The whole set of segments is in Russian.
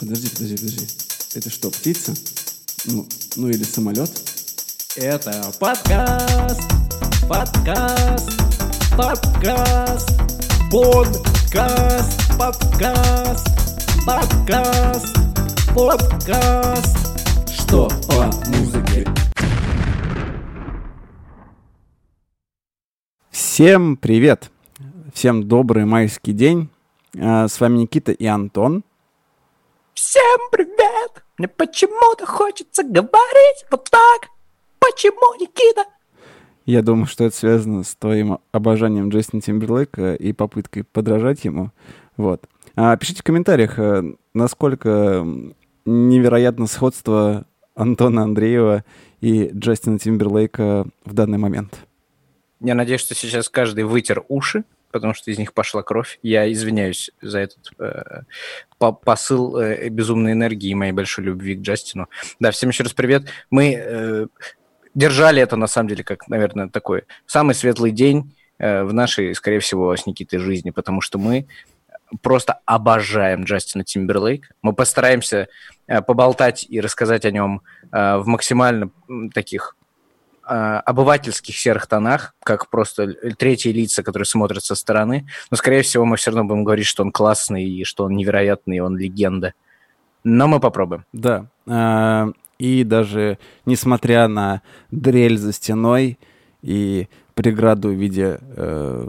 Подожди, подожди, подожди. Это что, птица? Ну, ну или самолет? Это подкаст, подкаст, подкаст, подкаст, подкаст, подкаст, подкаст. Что по музыке? Всем привет! Всем добрый майский день. А, С вами Никита и Антон. Всем привет! Мне почему-то хочется говорить вот так. Почему, Никита? Я думаю, что это связано с твоим обожанием Джастина Тимберлейка и попыткой подражать ему. Вот. А, пишите в комментариях, э, насколько невероятно сходство Антона Андреева и Джастина Тимберлейка в данный момент. Я надеюсь, что сейчас каждый вытер уши, потому что из них пошла кровь. Я извиняюсь за этот э, по- посыл э, безумной энергии и моей большой любви к Джастину. Да, всем еще раз привет. Мы э, держали это, на самом деле, как, наверное, такой самый светлый день э, в нашей, скорее всего, с Никитой жизни, потому что мы просто обожаем Джастина Тимберлейка. Мы постараемся э, поболтать и рассказать о нем э, в максимально таких обывательских серых тонах, как просто третьи лица, которые смотрят со стороны. Но, скорее всего, мы все равно будем говорить, что он классный, и что он невероятный, и он легенда. Но мы попробуем. Да. а, И даже несмотря на дрель за стеной и преграду в виде э,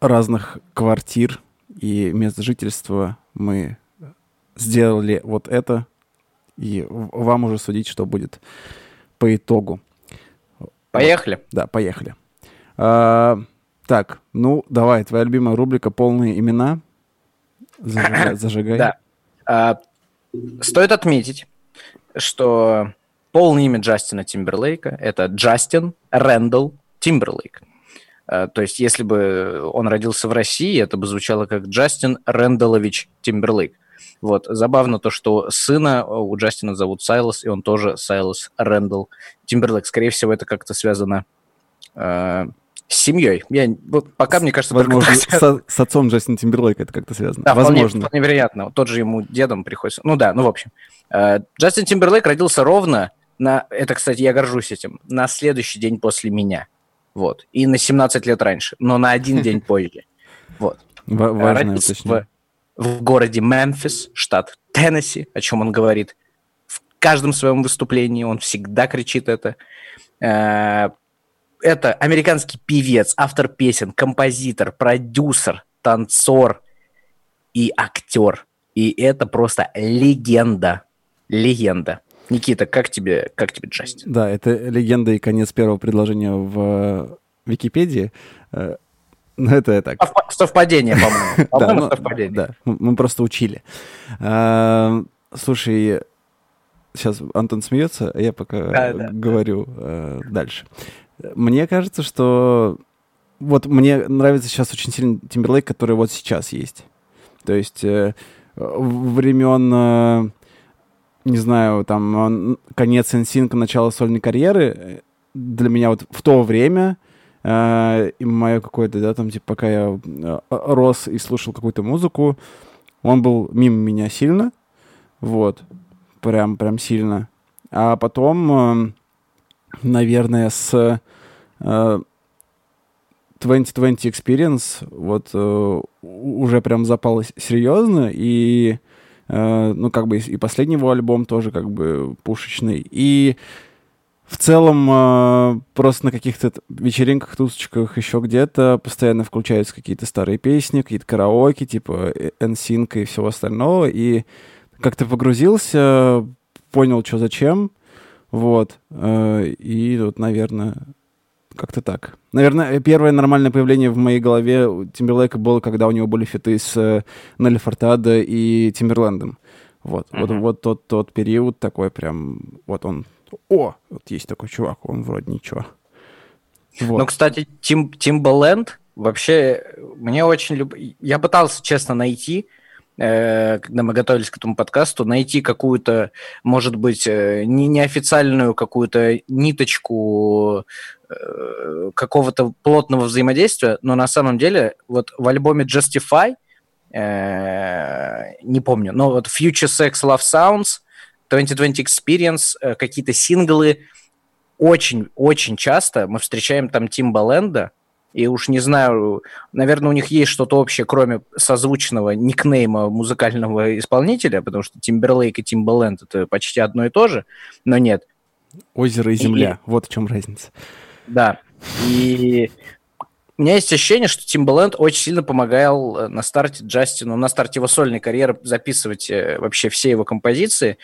разных квартир и мест жительства, мы сделали вот это. И вам уже судить, что будет по итогу. Поехали. Да, поехали. А, так, ну, давай, твоя любимая рубрика «Полные имена». Зажигай. зажигай. Да. А, стоит отметить, что полное имя Джастина Тимберлейка – это Джастин Рэндалл Тимберлейк. А, то есть, если бы он родился в России, это бы звучало как Джастин Рэндаллович Тимберлейк. Вот. Забавно то, что сына у Джастина зовут Сайлос, и он тоже Сайлос Рэндалл Тимберлейк. Скорее всего, это как-то связано э, с семьей. Я, вот пока, мне кажется, только Возможно, связано. со- с отцом Джастина Тимберлейка это как-то связано. Да, вполне, Возможно. вполне вероятно. Тот же ему дедом приходится. Ну да, ну в общем. Э, Джастин Тимберлейк родился ровно на... Это, кстати, я горжусь этим. На следующий день после меня. Вот. И на 17 лет раньше. Но на один день позже. Вот. Ва- важное уточнение. В, городе Мемфис, штат Теннесси, о чем он говорит. В каждом своем выступлении он всегда кричит это. Э, Это американский певец, автор песен, композитор, продюсер, танцор и актер. И это просто легенда. Легенда. Никита, как тебе, как тебе Джастин? Да, это легенда и конец первого предложения в э, Википедии. Ну, это я так. Совп- Совпадение, по-моему. По-моему, ну, совпадение. да, мы просто учили. А, Слушай, сейчас Антон смеется, а я пока говорю э, дальше. Мне кажется, что вот мне нравится сейчас очень сильно Тимберлейк, который вот сейчас есть. То есть э, времен, э, не знаю, там, конец NSYNC, начало сольной карьеры, для меня вот в то время э, и мое какое-то, да, там, типа, пока я э, рос и слушал какую-то музыку, он был мимо меня сильно, вот, прям, прям сильно. А потом, э, наверное, с э, 2020 Experience вот э, уже прям запал серьезно, и, э, ну, как бы, и последний его альбом тоже как бы пушечный. И в целом, э, просто на каких-то вечеринках, тусочках, еще где-то постоянно включаются какие-то старые песни, какие-то караоке, типа э, NSYNC и всего остального. И как-то погрузился, понял, что зачем. Вот. э, И вот, наверное, как-то так. Наверное, первое нормальное появление в моей голове у Тимберлейка было, когда у него были фиты с э, Нелли Фортадо и Тимберлендом. Вот, вот, Мгм. вот тот, тот период такой прям, вот он, о, вот есть такой чувак, он вроде ничего. Вот. Ну, кстати, Тим, Timbaland вообще мне очень люб... Я пытался, честно, найти, э, когда мы готовились к этому подкасту, найти какую-то, может быть, э, не, неофициальную какую-то ниточку э, какого-то плотного взаимодействия, но на самом деле вот в альбоме Justify э, не помню, но вот Future Sex Love Sounds, 2020 Experience, э, какие-то синглы. Очень-очень часто мы встречаем там Тимбаленда, и уж не знаю, наверное, у них есть что-то общее, кроме созвучного никнейма музыкального исполнителя, потому что Тимберлейк и Тимбаленд это почти одно и то же, но нет. Озеро и земля, и... вот в чем разница. Да, и у меня есть ощущение, что Timbaland очень сильно помогал э, на старте Джастину, на старте его сольной карьеры записывать э, вообще все его композиции.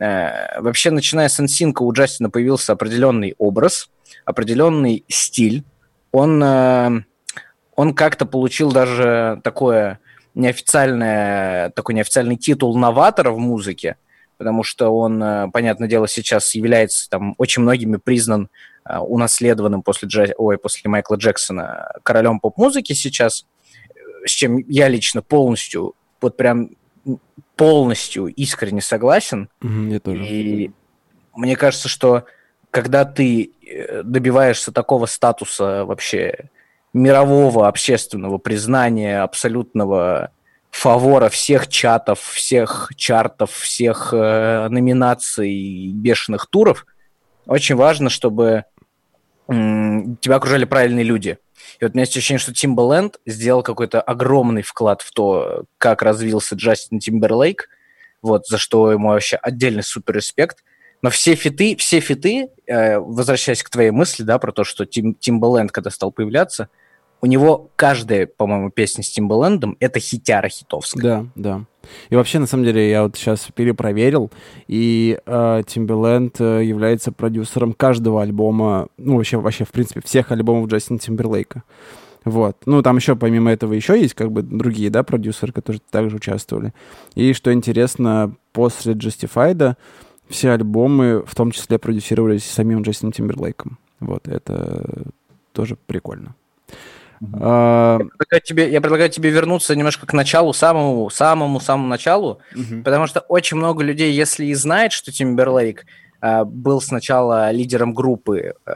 Э, вообще, начиная с NSYNC, у Джастина появился определенный образ, определенный стиль. Он, он как-то получил даже такое неофициальное, такой неофициальный титул новатора в музыке, потому что он, понятное дело, сейчас является там очень многими признан Э, унаследованным после, Джа... Ой, после Майкла Джексона королем поп-музыки сейчас, с чем я лично полностью, вот прям полностью искренне согласен. Я тоже. И мне кажется, что когда ты э, добиваешься такого статуса вообще мирового общественного признания, абсолютного фавора всех чатов, всех чартов, всех э, номинаций, бешеных туров, очень важно, чтобы тебя окружали правильные люди. И вот у меня есть ощущение, что Timbaland сделал какой-то огромный вклад в то, как развился Джастин Тимберлейк, вот, за что ему вообще отдельный супер респект. Но все фиты, все фиты, э, возвращаясь к твоей мысли, да, про то, что Тим, Timbaland, когда стал появляться, у него каждая, по-моему, песня с Тимбалендом — это хитяра хитовская. Да, да. И вообще, на самом деле, я вот сейчас перепроверил, и э, Timbaland э, является продюсером каждого альбома, ну, вообще, вообще, в принципе, всех альбомов Джастина Тимберлейка. Вот. Ну, там еще, помимо этого, еще есть как бы другие, да, продюсеры, которые также участвовали. И, что интересно, после Justified все альбомы, в том числе, продюсировались самим Джастином Тимберлейком. Вот, это тоже прикольно. А, я, предлагаю тебе, я предлагаю тебе вернуться немножко к началу, самому, самому, самому началу, угу. потому что очень много людей, если и знает, что Тимберлейк э, был сначала лидером группы э,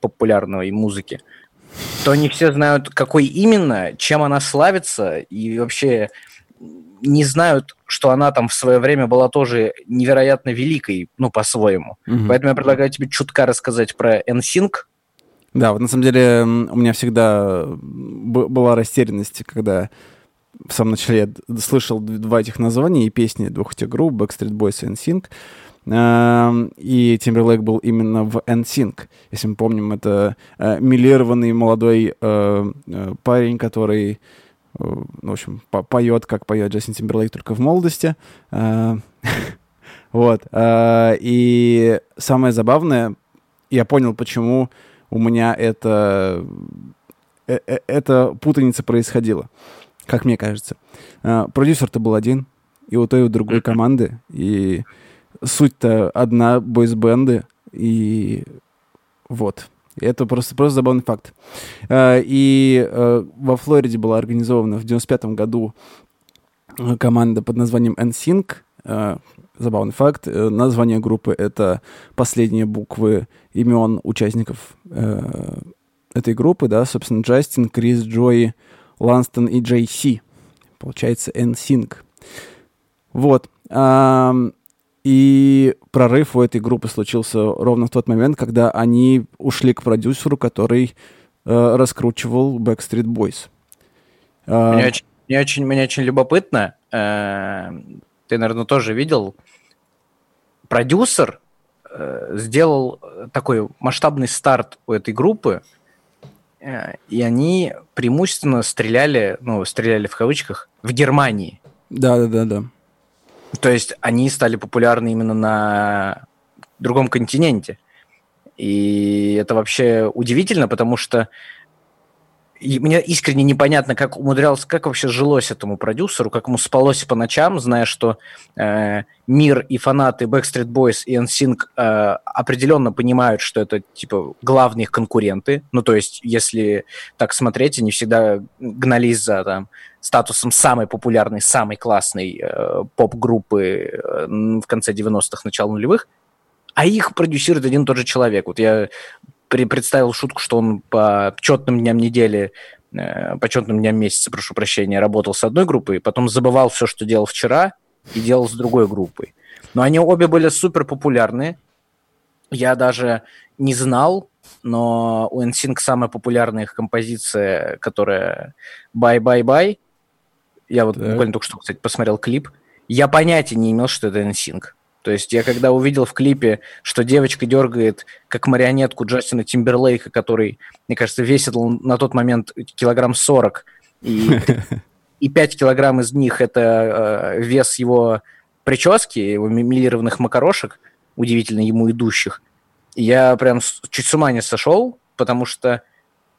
популярной музыки, то не все знают, какой именно, чем она славится, и вообще не знают, что она там в свое время была тоже невероятно великой, ну, по-своему. Угу. Поэтому я предлагаю тебе чутка рассказать про NSYNC, да, вот на самом деле у меня всегда была растерянность, когда в самом начале я слышал два этих названия и песни двух этих групп, Backstreet Boys и NSYNC. Эм, и Timberlake был именно в NSYNC. Если мы помним, это э, милированный молодой э, э, парень, который, ну, в общем, поет, как поет Джастин Тимберлейк, только в молодости. Вот. И самое забавное, я понял, почему у меня это, э, э, это путаница происходила, как мне кажется. А, продюсер-то был один, и у той, и у другой команды, и суть-то одна, бойсбенды, и вот. Это просто, просто забавный факт. А, и э, во Флориде была организована в 95 году команда под названием NSYNC, забавный факт. Э, название группы — это последние буквы имен участников э, этой группы, да, собственно, Джастин, Крис, Джои, Ланстон и Джей Си. Получается, NSYNC. Вот. А, и прорыв у этой группы случился ровно в тот момент, когда они ушли к продюсеру, который э, раскручивал Backstreet Boys. А, мне, очень, мне, очень, мне очень любопытно. Э, ты, наверное, тоже видел продюсер э, сделал такой масштабный старт у этой группы, э, и они преимущественно стреляли, ну, стреляли в кавычках, в Германии. Да, да, да, да. То есть они стали популярны именно на другом континенте. И это вообще удивительно, потому что и мне искренне непонятно, как умудрялся, как вообще жилось этому продюсеру, как ему спалось по ночам, зная, что э, мир и фанаты Backstreet Boys и NSYNC э, определенно понимают, что это типа главные их конкуренты. Ну, то есть, если так смотреть, они всегда гнались за там, статусом самой популярной, самой классной э, поп-группы э, в конце 90-х, начало нулевых. А их продюсирует один и тот же человек. Вот я представил шутку, что он по четным дням недели э, почетным дням месяца, прошу прощения, работал с одной группой, потом забывал все, что делал вчера, и делал с другой группой. Но они обе были супер популярные. Я даже не знал, но у NSYNC самая популярная их композиция, которая «Bye, bye, bye». Я вот Так. буквально только что, кстати, посмотрел клип. Я понятия не имел, что это NSYNC. То есть я когда увидел в клипе, что девочка дергает как марионетку Джастина Тимберлейка, который, мне кажется, весил на тот момент килограмм 40, и, и 5 килограмм из них это э, вес его прически, его милированных макарошек, удивительно ему идущих. Я прям с- чуть с ума не сошел, потому что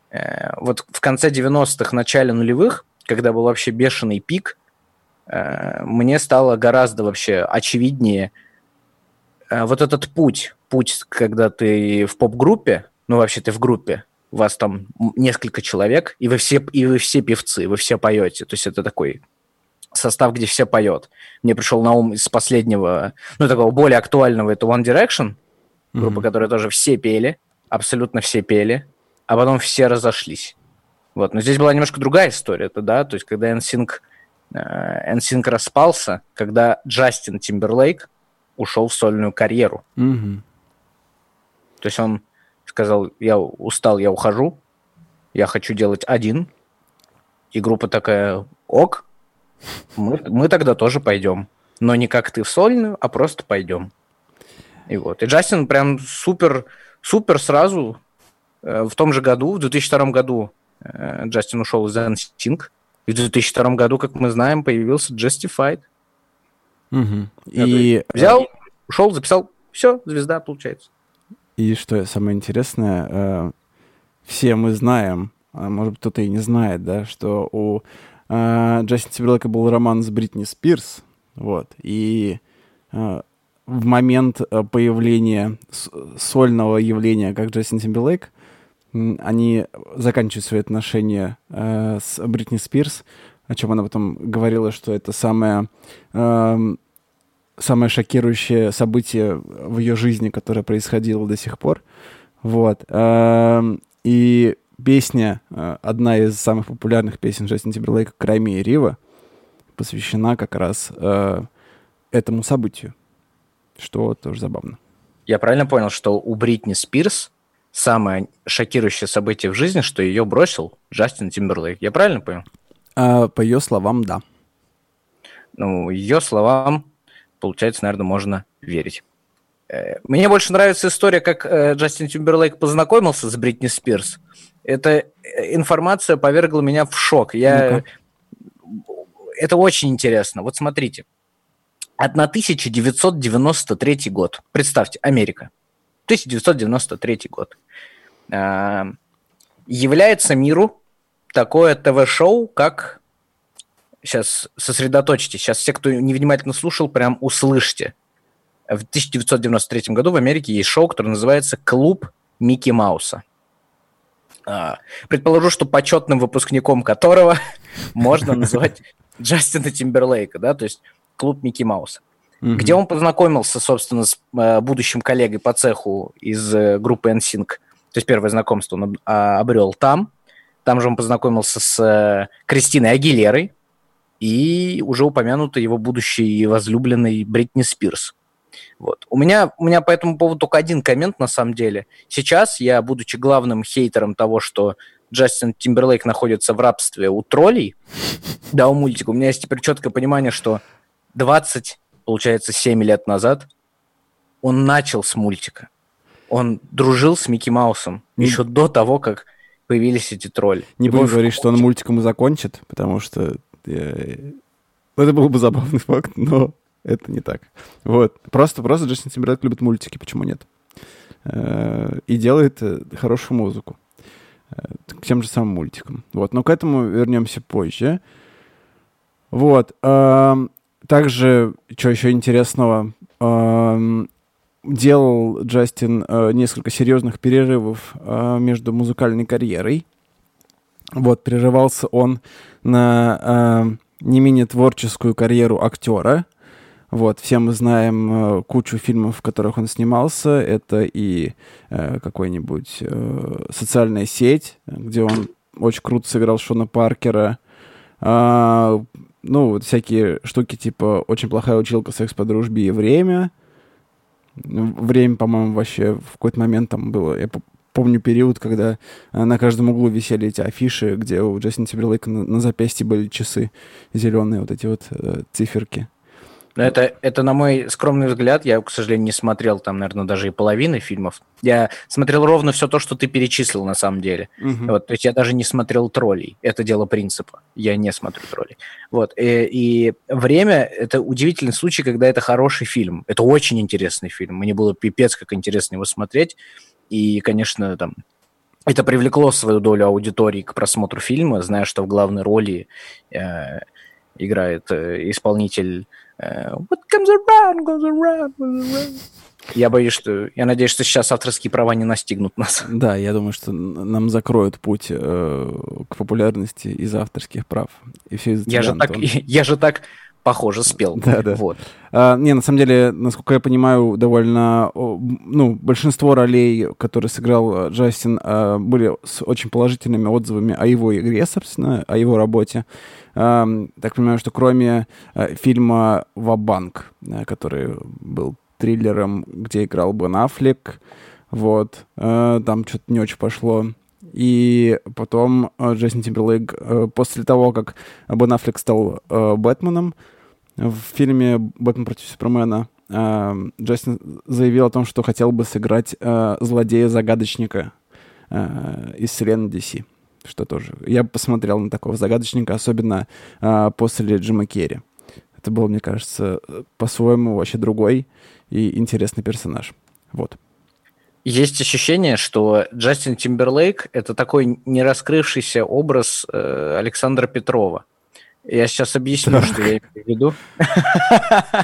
э, вот в конце 90-х, начале нулевых, когда был вообще бешеный пик, э, мне стало гораздо вообще очевиднее вот этот путь, путь, когда ты в поп-группе, ну вообще ты в группе, у вас там несколько человек, и вы все, и вы все певцы, вы все поете, то есть это такой состав, где все поет. Мне пришел на ум из последнего, ну такого более актуального, это One Direction, группа, Мгм. которая тоже все пели, абсолютно все пели, а потом все разошлись. Вот, но здесь была немножко другая история, это да, то есть когда NSYNC, э, NSYNC распался, когда Джастин Тимберлейк ушел в сольную карьеру. Мгм. То есть он сказал, я устал, я ухожу, я хочу делать один. И группа такая, ок, мы, мы тогда тоже пойдем. Но не как ты в сольную, а просто пойдем. И вот. И Джастин прям супер, супер сразу э, в том же году, в 2002 году э, Джастин ушел из NSYNC. И в 2002 году, как мы знаем, появился Justified. Я И, Взял, ушел, записал, все, звезда получается. и что самое интересное, э, все мы знаем, а может быть, кто-то и не знает, да, что у э, Джастина Тимберлейка был роман с Бритни Спирс, вот, и э, в момент появления сольного явления, как Джастин Тимберлейк, они заканчивают свои отношения э, с Бритни Спирс, о чем она потом говорила, что это самое, эм, самое шокирующее событие в ее жизни, которое происходило до сих пор. Вот. Эм, И песня, э, одна из самых популярных песен Джастина Тимберлейка «Крайми и Рива», посвящена как раз э, этому событию, что тоже забавно. Я правильно понял, что у Бритни Спирс самое шокирующее событие в жизни, что ее бросил Джастин Тимберлейк. Я правильно понял? А, по ее словам, да. Ну, ее словам, получается, наверное, можно верить. Э, Мне больше нравится история, как э, Джастин Тимберлейк познакомился с Бритни Спирс. Эта э, информация повергла меня в шок. Я... Это очень интересно. Вот смотрите. 1993 год. Представьте, Америка. 1993 год. Является миру такое ТВ-шоу, как... Сейчас сосредоточьтесь. Сейчас все, кто невнимательно слушал, прям услышьте. В 1993 году в Америке есть шоу, которое называется «Клуб Микки Мауса». А, Предположу, что почетным выпускником которого можно называть Джастина Тимберлейка, да, то есть клуб Микки Мауса Мгм. где он познакомился, собственно, с э, будущим коллегой по цеху из э, группы NSYNC. То есть первое знакомство он об- а, обрел там. Там же он познакомился с э, Кристиной Агилерой и уже упомянутой его будущей возлюбленной Бритни Спирс. Вот. У, меня, у меня по этому поводу только один коммент на самом деле. Сейчас я, будучи главным хейтером того, что Джастин Тимберлейк находится в рабстве у троллей, да, у мультика, у меня есть теперь четкое понимание, что 20, получается, 7 лет назад он начал с мультика. Он дружил с Микки Маусом еще до того, как появились эти тролли. Не будем говорить, что он мультиком и закончит, потому что э, это был бы забавный факт, но это не так. Вот. Просто, просто Джастин Тимберлейк любит мультики, почему нет? Э, И делает э, хорошую музыку. К тем же самым мультикам. Вот. Но к этому вернемся позже. Вот. эм, Также, что еще интересного, эм, делал Джастин э, несколько серьезных перерывов э, между музыкальной карьерой. Вот, прерывался он на э, не менее творческую карьеру актера. Вот, все мы знаем э, кучу фильмов, в которых он снимался. Это и э, какой-нибудь э, «Социальная сеть», где он очень круто сыграл Шона Паркера. А, ну, вот всякие штуки типа «Очень плохая училка, секс по дружбе и время». Время, по-моему, вообще в какой-то момент там было. Я помню период, когда э, на каждом углу висели эти афиши, где у Джастина Тимберлейка на, на запястье были часы зеленые, вот эти вот э, циферки. Но это, это, на мой скромный взгляд, я, к сожалению, не смотрел там, наверное, даже и половины фильмов. Я смотрел ровно все то, что ты перечислил на самом деле. Uh-huh. Вот, то есть я даже не смотрел троллей. Это дело принципа. Я не смотрю троллей. Вот. И, и время – это удивительный случай, когда это хороший фильм. Это очень интересный фильм. Мне было пипец, как интересно его смотреть. И, конечно, там это привлекло свою долю аудитории к просмотру фильма, зная, что в главной роли э, играет э, исполнитель э, What comes around, goes around, goes around. Я боюсь, что... Я надеюсь, что сейчас авторские права не настигнут нас. Да, я думаю, что нам закроют путь э, к популярности из авторских прав. И все из я же, так, я же так похоже, спел. Да, да. Вот. А, не, на самом деле, насколько я понимаю, довольно, ну, большинство ролей, которые сыграл э, Джастин, а, были с очень положительными отзывами о его игре, собственно, о его работе. А, так понимаю, что кроме а, фильма «Вабанк», который был триллером, где играл Бен Аффлек, вот, а, там что-то не очень пошло. И потом Джейсон Тимберлейк, после того, как Бен Аффлек стал Бэтменом, в фильме «Бэтмен против Супермена» э, заявил о том, что хотел бы сыграть э, злодея-загадочника э, из вселенной DC. Что тоже. Я посмотрел на такого загадочника, особенно э, после Джима Керри. Это был, мне кажется, по-своему вообще другой и интересный персонаж. Вот. Есть ощущение, что Джастин Тимберлейк — это такой нераскрывшийся образ э, Александра Петрова. Я сейчас объясню, так. что я имею в виду.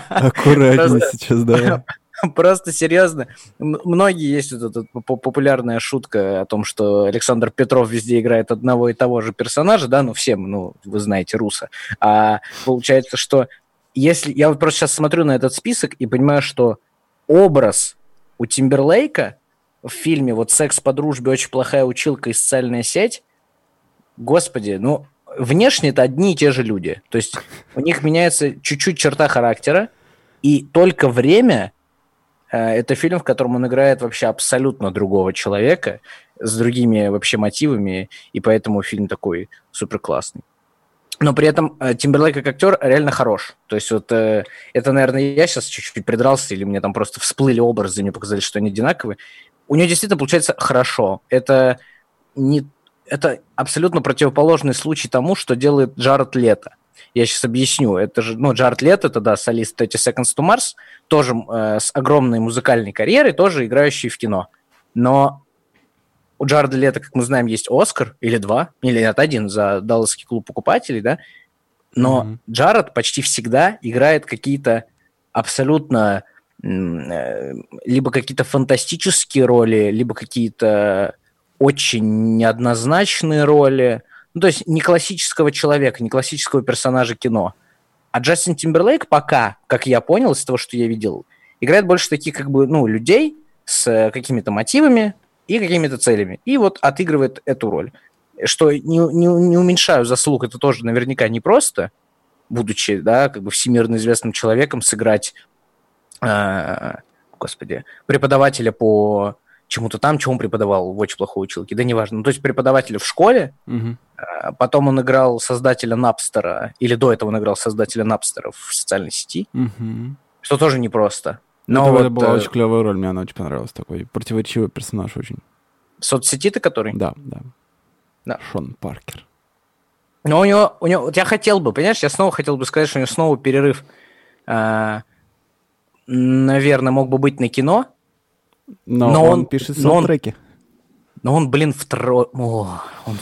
Аккуратнее сейчас, да. Просто серьезно, многие есть вот эта популярная шутка о том, что Александр Петров везде играет одного и того же персонажа, да, ну всем, ну вы знаете Руса. А получается, что если я вот просто сейчас смотрю на этот список и понимаю, что образ у Тимберлейка в фильме вот «Секс по дружбе. Очень плохая училка и социальная сеть», господи, ну внешне это одни и те же люди. То есть у них меняется чуть-чуть черта характера, и только время это фильм, в котором он играет вообще абсолютно другого человека, с другими вообще мотивами, и поэтому фильм такой супер классный. Но при этом э, Тимберлейк как актер реально хорош. То есть вот э, это, наверное, я сейчас чуть-чуть придрался, или мне там просто всплыли образы, и мне показали, что они одинаковые. У него действительно получается хорошо. Это не это абсолютно противоположный случай тому, что делает Джаред Лето. Я сейчас объясню. Это же, ну, Джаред Лето, это, да, солист 30 Seconds to Mars, тоже э, с огромной музыкальной карьерой, тоже играющий в кино. Но у Джареда Лето, как мы знаем, есть Оскар, или два, или нет, один за Далласский клуб покупателей, да, но mm-hmm. Джаред почти всегда играет какие-то абсолютно э, либо какие-то фантастические роли, либо какие-то очень неоднозначные роли. Ну, то есть не классического человека, не классического персонажа кино. А Джастин Тимберлейк пока, как я понял из того, что я видел, играет больше таких как бы, ну, людей с э, какими-то мотивами и какими-то целями. И вот отыгрывает эту роль. Что не, не, не уменьшаю заслуг, это тоже наверняка непросто, будучи, да, как бы всемирно известным человеком, сыграть, э, господи, преподавателя по чему-то там, чему он преподавал в очень плохой училке, да неважно. Ну, то есть преподавателя в школе, угу. потом он играл создателя Напстера, или до этого он играл создателя Напстера в социальной сети, угу. что тоже непросто. Но это, вот, это была э... очень клевая роль, мне она очень понравилась, такой противоречивый персонаж очень. В соцсети-то который? Да, да. да. Шон Паркер. Но у него, у него, вот я хотел бы, понимаешь, я снова хотел бы сказать, что у него снова перерыв, э, наверное, мог бы быть на кино, но, но он, он пишет саундтреки. Но он, блин, в тро... О, он...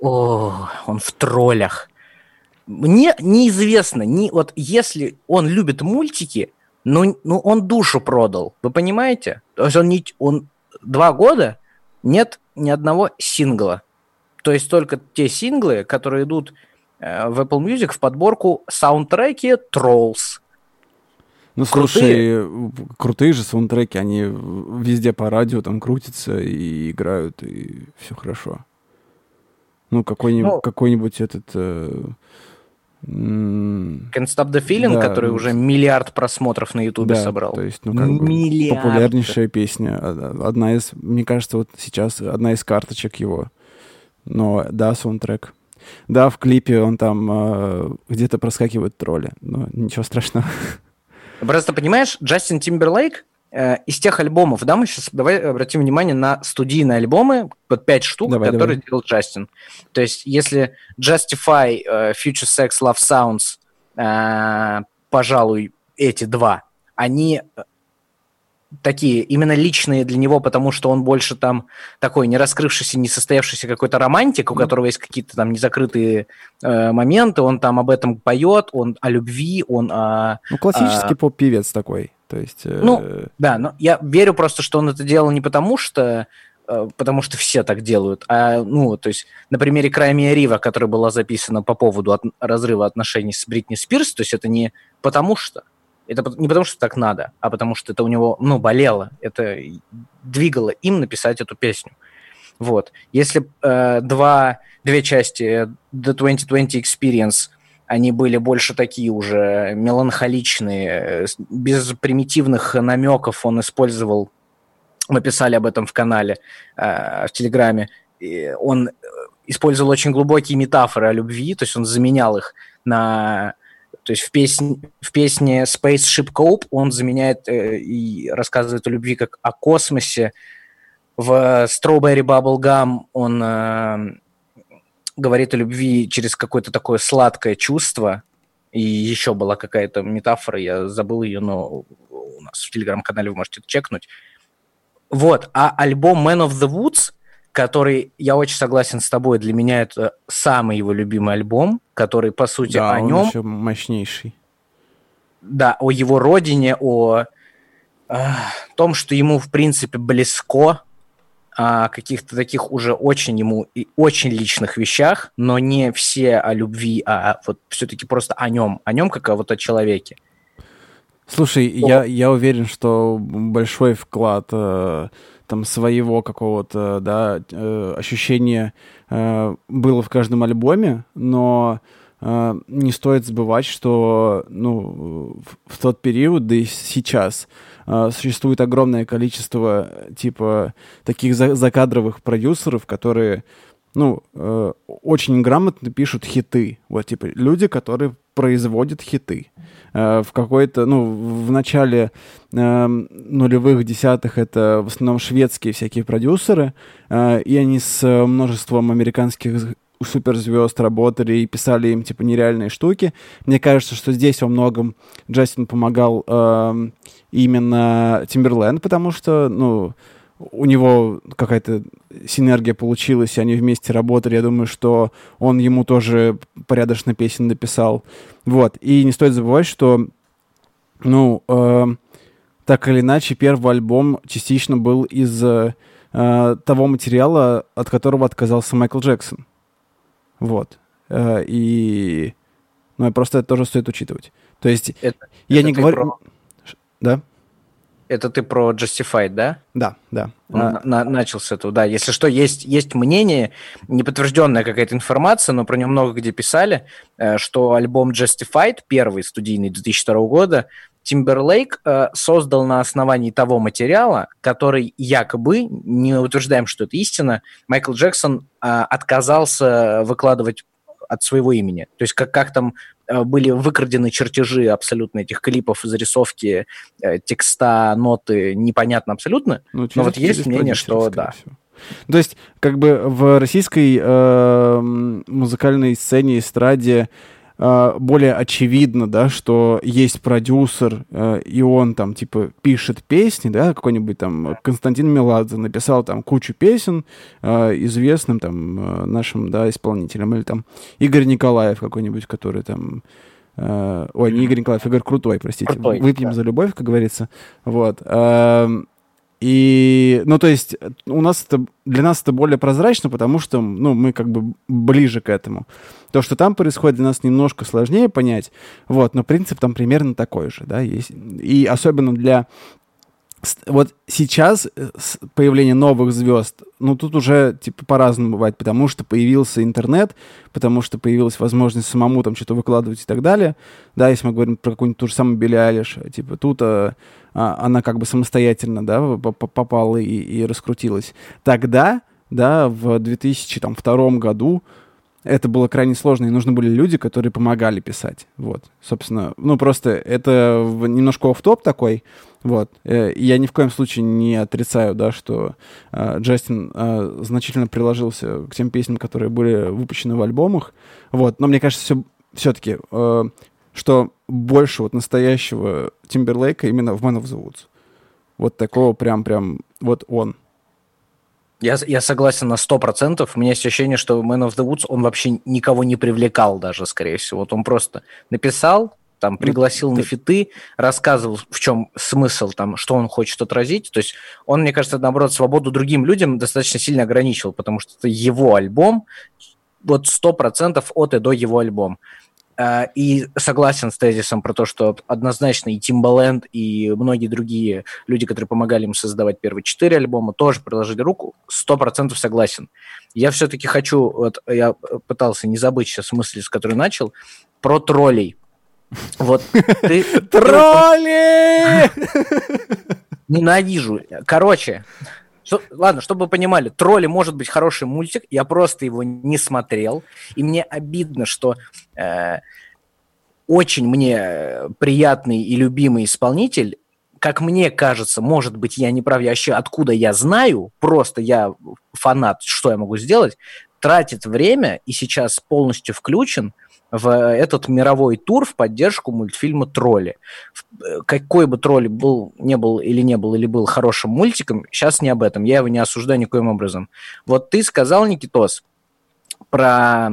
О, он в троллях. Мне неизвестно, не, вот если он любит мультики, ну, ну он душу продал, вы понимаете? То есть он, не, он два года нет ни одного сингла. То есть только те синглы, которые идут э, в Apple Music в подборку саундтреки Trolls. Ну, слушай, крутые. крутые же саундтреки, они везде по радио там крутятся и играют, и все хорошо. Ну, какой-нибудь, ну, какой-нибудь этот... Э, Can't Stop the Feeling, да, который ну, уже миллиард просмотров на Ютубе да, собрал. То есть, ну, как бы популярнейшая песня. Одна из, мне кажется, вот сейчас одна из карточек его. Но, да, саундтрек. Да, в клипе он там э, где-то проскакивает тролли, но ничего страшного. Просто понимаешь, Джастин Тимберлейк э, из тех альбомов, да, мы сейчас давай обратим внимание на студийные альбомы, вот пять штук, давай, которые давай. делал Джастин. То есть, если Justify, э, Future Sex, Love Sounds, э, пожалуй, эти два, они такие именно личные для него, потому что он больше там такой не раскрывшийся, не состоявшийся какой-то романтик, у которого есть какие-то там незакрытые э, моменты, он там об этом поет, он о любви, он о... Ну, классический а, поп-певец такой, то есть... Э... Ну, да, но я верю просто, что он это делал не потому, что э, потому что все так делают. А, ну, то есть на примере Краймия Рива, которая была записана по поводу от, разрыва отношений с Бритни Спирс, то есть это не потому что, это не потому, что так надо, а потому что это у него, ну, болело. Это двигало им написать эту песню. Вот. Если э, два, две части The 2020 Experience, они были больше такие уже меланхоличные, без примитивных намеков он использовал, мы писали об этом в канале, э, в Телеграме, он использовал очень глубокие метафоры о любви, то есть он заменял их на то есть в песне, в песне Spaceship Cope он заменяет э, и рассказывает о любви как о космосе. В Strawberry Bubble Gum он э, говорит о любви через какое-то такое сладкое чувство. И еще была какая-то метафора, я забыл ее, но у нас в телеграм-канале вы можете это чекнуть. Вот, а альбом Man of the Woods – который, я очень согласен с тобой, для меня это самый его любимый альбом, который, по сути, да, о он нем... еще мощнейший. Да, о его родине, о, о том, что ему, в принципе, близко, о каких-то таких уже очень ему и очень личных вещах, но не все о любви, а вот все-таки просто о нем, о нем как о вот о человеке. Слушай, я, я уверен, что большой вклад э, там своего какого-то, да, э, ощущения э, было в каждом альбоме, но э, не стоит забывать, что, ну, в, тот период, да и сейчас, существует огромное количество, типа, таких за закадровых продюсеров, которые ну, очень грамотно пишут хиты. Вот, типа, люди, которые производят хиты. Э, в какой-то, ну, в начале э, нулевых, десятых это в основном шведские всякие продюсеры, э, и они с множеством американских суперзвезд работали и писали им, типа, нереальные штуки. Мне кажется, что здесь во многом Джастин помогал э, именно Тимберленд, потому что, ну, у него какая-то синергия получилась, и они вместе работали. Я думаю, что он ему тоже порядочно песен написал. Вот. И не стоит забывать, что, ну, э, так или иначе, первый альбом частично был из э, того материала, от которого отказался Майкл Джексон. Вот. Э, и... Ну, просто это тоже стоит учитывать. То есть, это, я это не говорю... Про... Да? Это ты про Justified, да? Да, да. На, на, начал с этого, да. Если что, есть, есть мнение, неподтвержденная какая-то информация, но про него много где писали, э, что альбом Justified, первый студийный 2002 года, Timberlake э, создал на основании того материала, который якобы, не утверждаем, что это истина, Майкл Джексон э, отказался выкладывать от своего имени. То есть как, как там Э, были выкрадены чертежи абсолютно этих клипов, зарисовки, э, текста, ноты, непонятно абсолютно. Ну, Но вот есть мнение, что да. Всего. То есть, как бы в российской э, музыкальной сцене, эстраде более очевидно, да, что есть продюсер, э, и он там, типа, пишет песни, да, какой-нибудь там Константин Меладзе написал там кучу песен э, известным там э, нашим, да, исполнителям, или там Игорь Николаев какой-нибудь, который там ой, не Игорь Николаев, Игорь Крутой, простите. Крутой, Выпьем да. за любовь, как говорится. Вот. И, ну, то есть, у нас это, для нас это более прозрачно, потому что, ну, мы как бы ближе к этому. То, что там происходит, для нас немножко сложнее понять, вот, но принцип там примерно такой же, да, есть. И особенно для вот сейчас э, появление новых звезд, ну тут уже типа по-разному бывает, потому что появился интернет, потому что появилась возможность самому там что-то выкладывать и так далее. Да, если мы говорим про какую-нибудь ту же самую Билли Алиш, типа тут а, а, она как бы самостоятельно, да, попала и, и раскрутилась. Тогда, да, в 2002 году это было крайне сложно, и нужны были люди, которые помогали писать. Вот, собственно, ну просто это немножко оф-топ такой, вот. Э, я ни в коем случае не отрицаю, да, что э, Джастин э, значительно приложился к тем песням, которые были выпущены в альбомах, вот. Но мне кажется, все, все-таки, э, что больше вот настоящего Тимберлейка именно в Man of the Woods. Вот такого прям-прям, вот он. Я, я согласен на 100%. У меня есть ощущение, что Man of the Woods, он вообще никого не привлекал даже, скорее всего. Вот он просто написал, там ну, пригласил ну, на фиты, рассказывал, в чем смысл, там, что он хочет отразить. То есть он, мне кажется, наоборот, свободу другим людям достаточно сильно ограничивал, потому что это его альбом, вот 100% от и до его альбом. А, и согласен с тезисом про то, что однозначно и Timbaland, и многие другие люди, которые помогали им создавать первые четыре альбома, тоже приложили руку. Сто процентов согласен. Я все-таки хочу, вот я пытался не забыть сейчас мысли, с которой начал, про троллей. Вот ты... Тролли! Ненавижу. Короче, что, ладно, чтобы вы понимали, «Тролли» может быть хороший мультик, я просто его не смотрел, и мне обидно, что э, очень мне приятный и любимый исполнитель, как мне кажется, может быть, я не прав, я вообще откуда я знаю, просто я фанат, что я могу сделать, тратит время и сейчас полностью включен в этот мировой тур в поддержку мультфильма «Тролли». Какой бы тролль был, не был или не был, или был хорошим мультиком, сейчас не об этом, я его не осуждаю никоим образом. Вот ты сказал, Никитос, про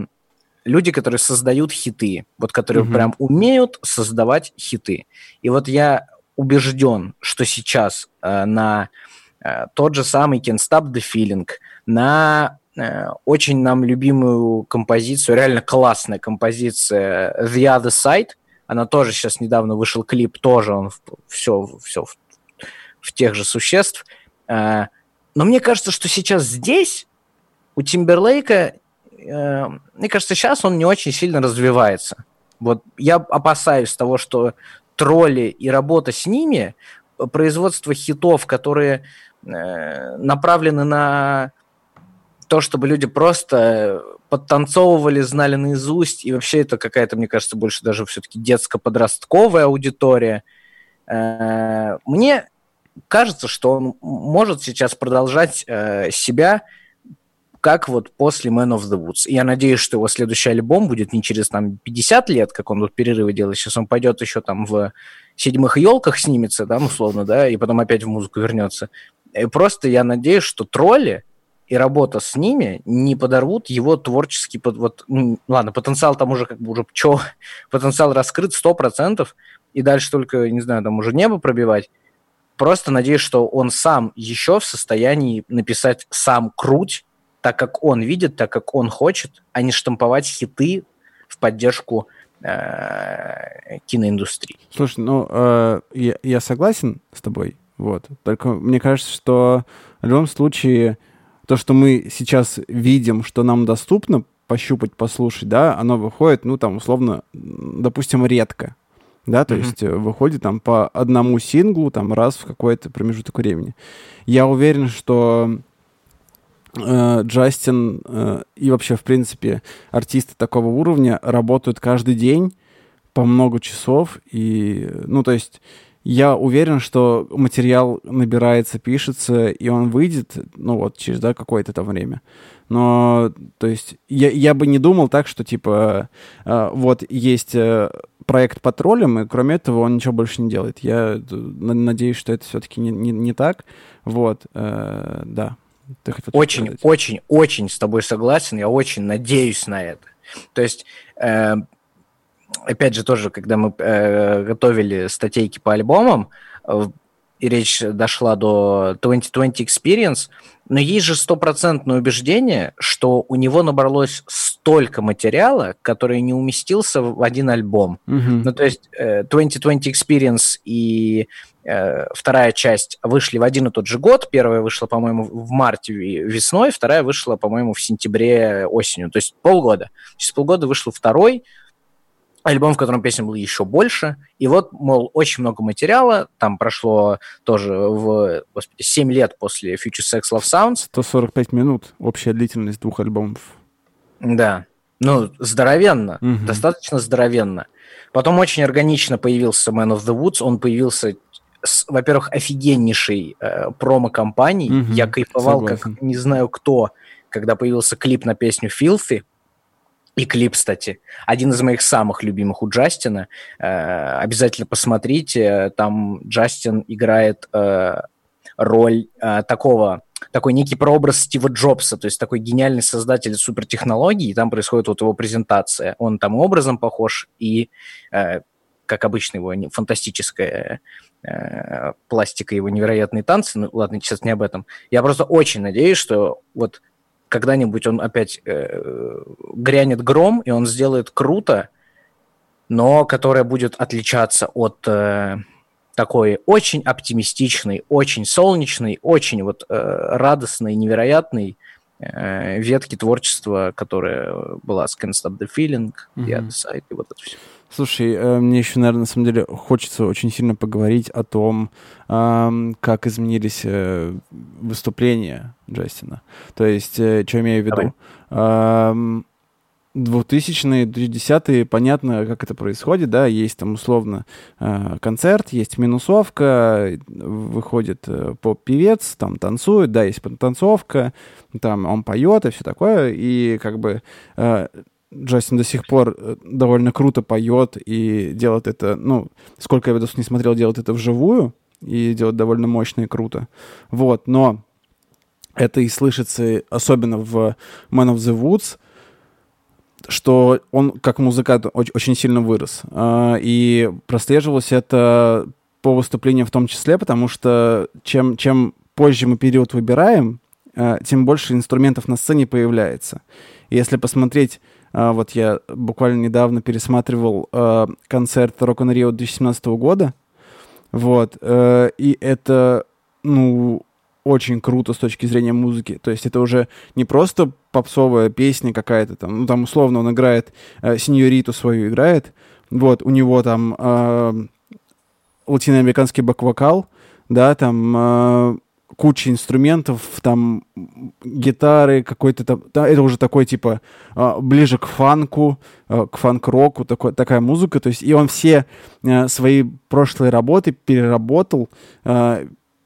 люди, которые создают хиты, вот которые угу. прям умеют создавать хиты. И вот я убежден, что сейчас э, на э, тот же самый Can't Stop the Feeling, на Э, очень нам любимую композицию, реально классная композиция The Other Side. Она тоже сейчас недавно вышел клип, тоже он все, все в, в тех же существ. Э, но мне кажется, что сейчас здесь у Тимберлейка, э, мне кажется, сейчас он не очень сильно развивается. Вот я опасаюсь того, что тролли и работа с ними, производство хитов, которые направлены на то, чтобы люди просто подтанцовывали, знали наизусть, и вообще это какая-то, мне кажется, больше даже все-таки детско-подростковая аудитория. Э, мне кажется, что он может сейчас продолжать э, себя как вот после Man of the Woods. Я надеюсь, что его следующий альбом будет не через там 50 лет, как он тут перерывы делает, сейчас он пойдет еще там в седьмых елках снимется, да, условно, да, и потом опять в музыку вернется. И просто я надеюсь, что тролли и работа с ними не подорвут его творческий... Вот, ну, ладно, потенциал там уже как бы уже... Чё, потенциал раскрыт 100%, и дальше только, не знаю, там уже небо пробивать. Просто надеюсь, что он сам еще в состоянии написать сам круть, так как он видит, так как он хочет, а не штамповать хиты в поддержку э, киноиндустрии. Слушай, ну, э, я, я согласен с тобой, вот. Только мне кажется, что в любом случае то, что мы сейчас видим, что нам доступно пощупать, послушать, да, оно выходит, ну, там, условно, допустим, редко. Да, то mm-hmm. есть э, выходит там по одному синглу там раз в какой-то промежуток времени. Я уверен, что э, Джастин э, и вообще, в принципе, артисты такого уровня работают каждый день по много часов. И, ну, то есть я уверен, что материал набирается, пишется, и он выйдет, ну вот, через да, какое-то там время. Но, то есть, я, я бы не думал так, что, типа, э, вот есть э, проект по троллям, и кроме этого он ничего больше не делает. Я э, надеюсь, что это все-таки не, не, не так. Вот, э, да. Ты очень, сказать? очень, очень с тобой согласен. Я очень надеюсь на это. То есть... Э, опять же, тоже, когда мы э, готовили статейки по альбомам, э, и речь дошла до 2020 Experience, но есть же стопроцентное убеждение, что у него набралось столько материала, который не уместился в один альбом. Мгм. Ну, то есть э, 2020 Experience и э, вторая часть вышли в один и тот же год. Первая вышла, по-моему, в марте весной, вторая вышла, по-моему, в сентябре осенью. То есть полгода. Через полгода вышел второй альбом, в котором песен было еще больше. И вот, мол, очень много материала. Там прошло тоже в, господи, 7 лет после Future Sex Love Sounds. 145 минут общая длительность двух альбомов. Да. Ну, здоровенно. Мгм. Достаточно здоровенно. Потом очень органично появился Man of the Woods. Он появился с, во-первых, офигеннейшей э, промо-компанией. Мгм, Я кайфовал, согласен. как не знаю кто, когда появился клип на песню Filthy. И клип, кстати, один из моих самых любимых у Джастина. Э, обязательно посмотрите. Там Джастин играет э, роль э, такого, такой некий прообраз Стива Джобса, то есть такой гениальный создатель супертехнологий, и там происходит вот его презентация. Он там образом похож, и, э, как обычно, его фантастическая э, пластика, его невероятные танцы. Ну, ладно, сейчас не об этом. Я просто очень надеюсь, что вот когда-нибудь он опять э, грянет гром, и он сделает круто, но которая будет отличаться от э, такой очень оптимистичной, очень солнечной, очень вот э, радостной, невероятной э, ветки творчества, которая была с Can't Stop the Feeling, The Мгм. Other Side и вот это все. Слушай, э, мне еще, наверное, на самом деле хочется очень сильно поговорить о том, как изменились э, выступления Джастина. То есть, что я имею в виду? Давай. Ам, 2000-е, 2010-е, понятно, как это происходит, да, есть там условно э, концерт, есть минусовка, выходит э, поп-певец, там танцует, да, есть танцовка, там он поет и все такое, и как бы э, Джастин до сих пор э, довольно круто поет и делает это, ну, сколько я видосов не смотрел, делает это вживую и делает довольно мощно и круто. Вот, но это и слышится особенно в Man of the Woods, что он как музыкант оч- очень сильно вырос. А, И прослеживалось это по выступлениям в том числе, потому что чем, чем позже мы период выбираем, а, тем больше инструментов на сцене появляется. И если посмотреть, вот я буквально недавно пересматривал а, концерт Rock on Rio 2017 года, вот, э, и это, ну, очень круто с точки зрения музыки. То есть это уже не просто попсовая песня какая-то там, ну там условно он играет э, сеньориту свою играет, вот у него там э, латиноамериканский бэк-вокал, да, там куча инструментов, там гитары, какой-то там, это уже такой типа э, ближе к фанку, э, к фанк-року, такой, такая музыка, то есть и он все э, свои прошлые работы переработал,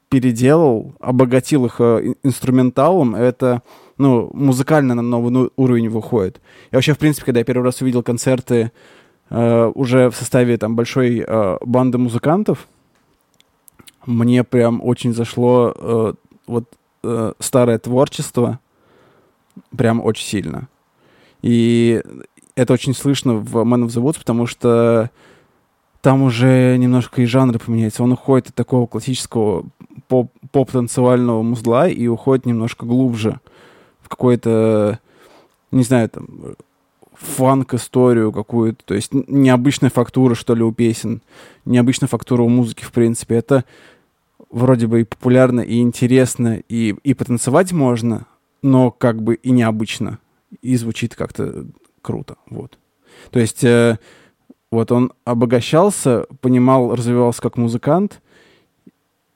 переделал, обогатил их ин- инструменталом, это, ну, музыкально на новый ну, уровень выходит. Я вообще, в принципе, когда я первый раз увидел концерты уже в составе там большой банды музыкантов, мне прям очень зашло э, вот э, старое творчество, прям очень сильно. И это очень слышно в Man of the Woods, потому что там уже немножко и жанры поменяются. Он уходит от такого классического поп- поп-танцевального музла и уходит немножко глубже в какой-то, не знаю, там, фанк-историю какую-то. То есть необычная фактура, что ли, у песен. Необычная фактура у музыки, в принципе. Это вроде бы и популярно, и интересно, и, и потанцевать можно, но как бы и необычно. И звучит как-то круто. Вот. То есть э, вот он обогащался, понимал, развивался как музыкант,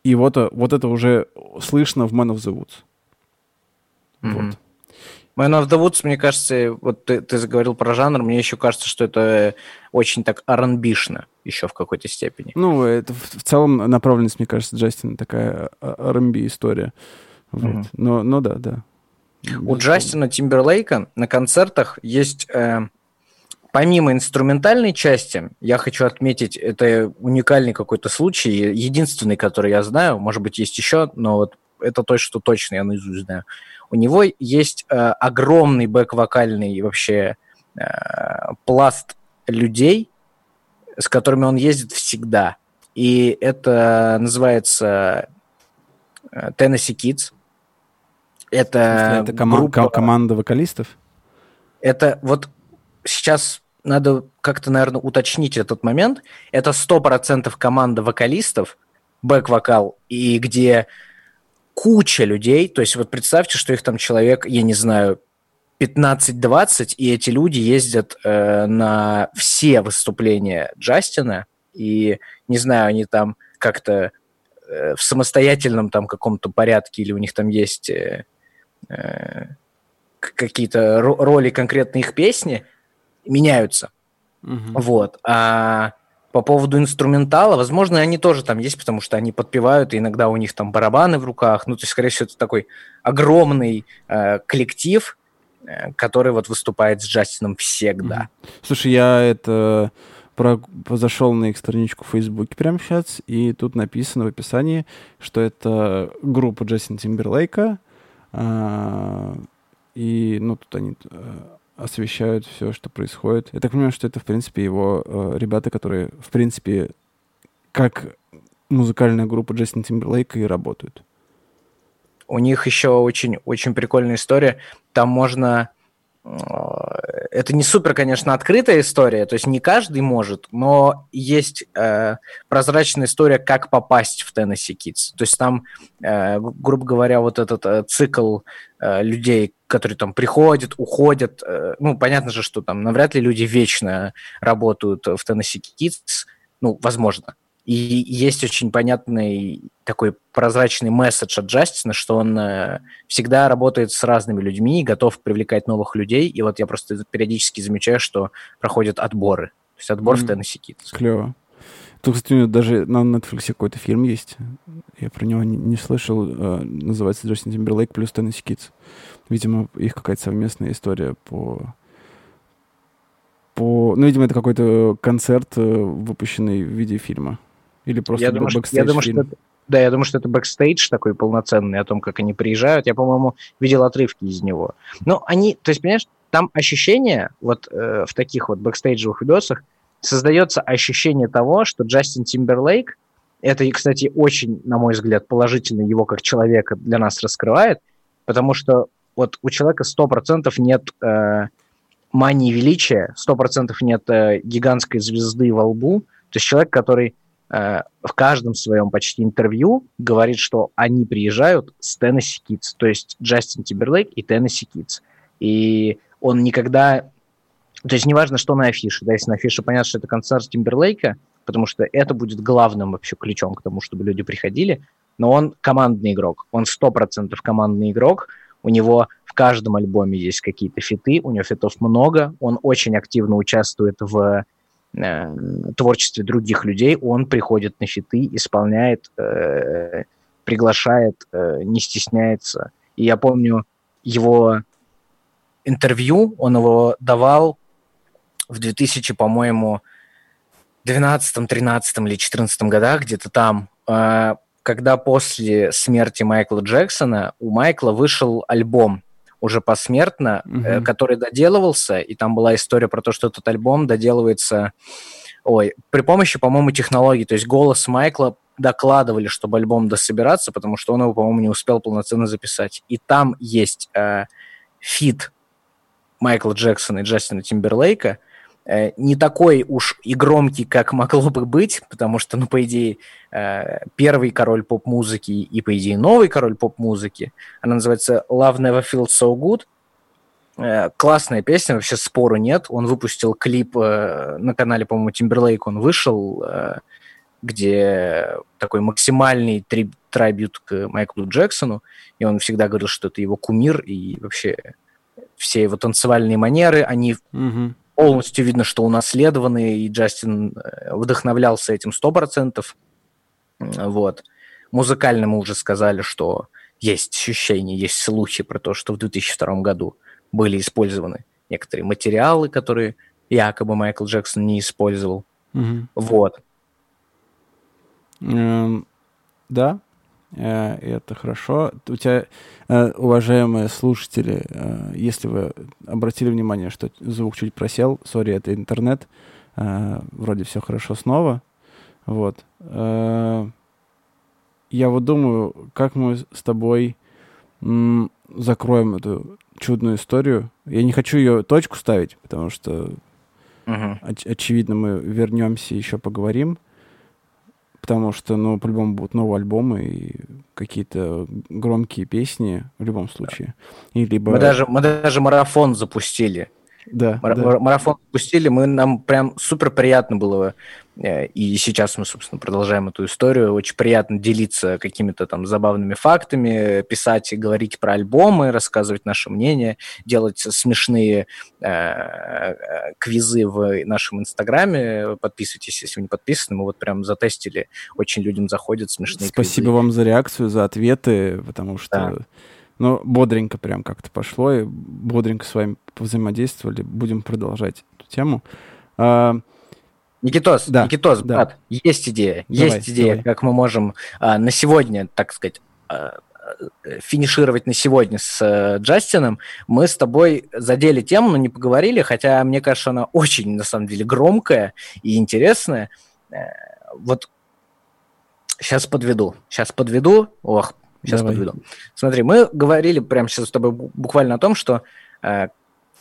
и вот, э, вот это уже слышно в Man of the Woods. Мгм. Вот. Man of the Woods, мне кажется, вот ты, ты заговорил про жанр, мне еще кажется, что это очень так R&B-шно еще в какой-то степени. Ну, это в, в целом направленность, мне кажется, Джастина такая а, R&B история. Вот. Мгм. Но, но да, да. У. Джастина Тимберлейка на концертах есть, э, помимо инструментальной части, я хочу отметить, это уникальный какой-то случай, единственный, который я знаю, может быть, есть еще, но вот это то, что точно я наизусть знаю. У него есть э, огромный бэк-вокальный вообще э, пласт людей, с которыми он ездит всегда. И это называется э, Tennessee Kids. Это, это кома- группа- ко- команда вокалистов? это вот сейчас надо как-то, наверное, уточнить этот момент. Это 100% команда вокалистов, бэк-вокал, и где куча людей, то есть вот представьте, что их там человек, я не знаю, 15-20, и эти люди ездят э, на все выступления Джастина, и, не знаю, они там как-то э, в самостоятельном там каком-то порядке, или у них там есть э, э, какие-то роли конкретные их песни, меняются. Угу. Вот. А по поводу инструментала, возможно, они тоже там есть, потому что они подпевают, и иногда у них там барабаны в руках. Ну, то есть, скорее всего, это такой огромный э, коллектив, э, который вот выступает с Джастином всегда. Слушай, я это про... зашел на их страничку в Фейсбуке прямо сейчас, и тут написано в описании, что это группа Джастина Тимберлейка, э, и, ну, тут они э, освещают все, что происходит. Я так понимаю, что это, в принципе, его э, ребята, которые, в принципе, как музыкальная группа Джастин Тимберлейка и работают. У них еще очень, очень прикольная история. Там можно это не супер, конечно, открытая история, то есть не каждый может, но есть э, прозрачная история, как попасть в Tennessee Kids. То есть там, э, грубо говоря, вот этот э, цикл э, людей, которые там приходят, уходят, э, ну, понятно же, что там навряд ли люди вечно работают в Tennessee Kids, ну, возможно, и есть очень понятный такой прозрачный месседж от Джастина, что он э, всегда работает с разными людьми, готов привлекать новых людей. И вот я просто периодически замечаю, что проходят отборы. То есть отбор mm. в Теннесси Китс. Клево. Тут, кстати, даже на Netflix какой-то фильм есть. Я про него не, не слышал. Э, называется Джастин Тимберлейк плюс Теннесси Китс. Видимо, их какая-то совместная история по по... Ну, видимо, это какой-то концерт, э, выпущенный в виде фильма. Или просто я думаю, бэкстейдж я думаю, что это, Да, я думаю, что это бэкстейдж такой полноценный о том, как они приезжают. Я, по-моему, видел отрывки из него. Но они, то есть, понимаешь, там ощущение вот э, в таких вот бэкстейджевых видосах создается ощущение того, что Джастин Тимберлейк, это, кстати, очень, на мой взгляд, положительно его как человека для нас раскрывает, потому что вот у человека 100% нет э, мании величия, 100% нет э, гигантской звезды во лбу, то есть человек, который Э, в каждом своем почти интервью говорит, что они приезжают с Теннесси Китс, то есть Джастин Тимберлейк и Теннесси Китс. И он никогда... То есть неважно, что на афише. Да, если на афише понятно, что это концерт Тимберлейка, потому что это будет главным вообще ключом к тому, чтобы люди приходили, но он командный игрок. Он 100% командный игрок. У него в каждом альбоме есть какие-то фиты, у него фитов много. Он очень активно участвует в э, творчестве других людей, он приходит на фиты, исполняет, э, приглашает, э, не стесняется. И я помню его интервью, он его давал в 2000, по-моему, 12, 13 или 14 годах, где-то там, э, когда после смерти Майкла Джексона у Майкла вышел альбом уже посмертно, угу. который доделывался, и там была история про то, что этот альбом доделывается, ой, при помощи, по-моему, технологий, то есть голос Майкла докладывали, чтобы альбом дособираться, потому что он его, по-моему, не успел полноценно записать. И там есть э, фит Майкла Джексона и Джастина Тимберлейка, не такой уж и громкий, как могло бы быть, потому что, ну, по идее, э, первый король поп-музыки и, по идее, новый король поп-музыки, она называется Love Never Feels So Good. Э, классная песня, вообще спору нет. Он выпустил клип на канале, по-моему, Timberlake, он вышел, где такой максимальный три трибют к Майклу Джексону, и он всегда говорил, что это его кумир, и вообще все его танцевальные манеры, они mm-hmm полностью видно, что унаследованы, и Джастин э, вдохновлялся этим 100%. Вот. Музыкально мы уже сказали, что есть ощущение, есть слухи про то, что в 2002 году были использованы некоторые материалы, которые якобы Майкл Джексон не использовал. Угу. Вот. Эм, да, это хорошо. У тебя, э, уважаемые слушатели, э, если вы обратили внимание, что звук чуть просел, сори, это интернет, вроде все хорошо снова. Вот. Я вот думаю, как мы с тобой закроем эту чудную историю. Я не хочу ее точку ставить, потому что, Мгм. оч- очевидно, мы вернемся и еще поговорим. Потому что, ну, по-любому будут новые альбомы и какие-то громкие песни в любом случае. И либо... Мы даже, мы даже марафон запустили. Да, Мара- да. мара- Марафон запустили, мы, нам прям супер приятно было, э, и сейчас мы, собственно, продолжаем эту историю, очень приятно делиться какими-то там забавными фактами, писать и говорить про альбомы, рассказывать наше мнение, делать смешные э, э, квизы в нашем инстаграме, подписывайтесь, если вы не подписаны, мы вот прям затестили, очень людям заходят смешные Спасибо квизы. вам за реакцию, за ответы, потому что, Да. Ну, бодренько прям как-то пошло, и бодренько с вами взаимодействовали. Будем продолжать эту тему. А, Никитос, Да, Никитос, да. брат, есть идея, Давай, есть идея, давай. как мы можем а, на сегодня, так сказать, а, э, финишировать на сегодня с э, Джастином. Мы с тобой задели тему, но не поговорили, хотя мне кажется, она очень, на самом деле, громкая и интересная. Э, Вот сейчас подведу, сейчас подведу, ох, сейчас Давай. подведу. Смотри, мы говорили прямо сейчас с тобой бу- буквально о том, что э,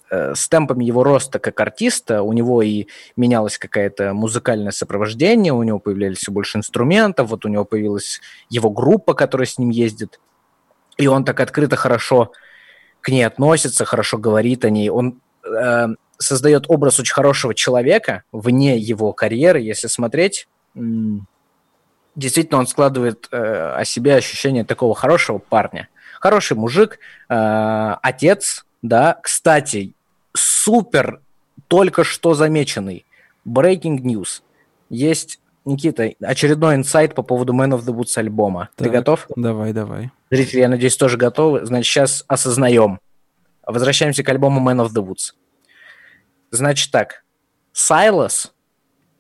э, с темпами его роста как артиста у него и менялось какое-то музыкальное сопровождение, у него появлялись все больше инструментов, вот у него появилась его группа, которая с ним ездит, и он так открыто хорошо к ней относится, хорошо говорит о ней, он э, создает образ очень хорошего человека вне его карьеры, если смотреть, м, действительно он складывает э, о себе ощущение такого хорошего парня, хороший мужик, э, отец, да, кстати, супер только что замеченный breaking news. Есть, Никита, очередной инсайт по поводу Man of the Woods альбома. Ты Так. готов? давай, давай. Зрители, я надеюсь, тоже готовы. Значит, сейчас осознаем. Возвращаемся к альбому Man of the Woods. Значит так, Сайлас,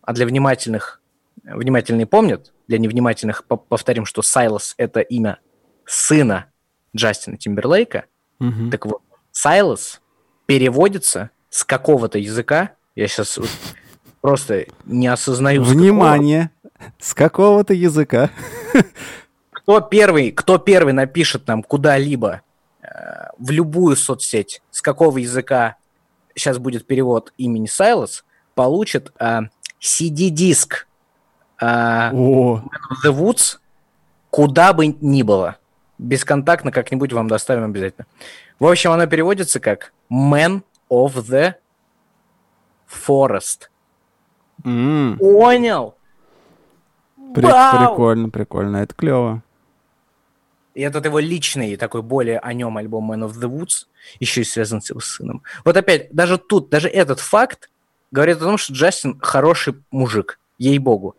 а для внимательных, внимательные помнят, для невнимательных по- повторим, что Сайлас – это имя сына Джастина Тимберлейка. Мгм. Так вот, Сайлас переводится с какого-то языка, я сейчас просто не осознаю. Внимание! С какого-то языка. кто первый, кто первый напишет нам куда-либо э, в любую соцсеть, с какого языка сейчас будет перевод имени Сайлас, получит э, CD-диск э, The Woods куда бы ни было. Бесконтактно как-нибудь вам доставим обязательно. В общем, оно переводится как Man of the Forest. м, Понял? при- Вау! прикольно, прикольно. Это клево. И этот его личный, такой более о нем альбом Man of the Woods, еще и связан с его сыном. Вот опять, даже тут, даже этот факт говорит о том, что Джастин хороший мужик, ей-богу.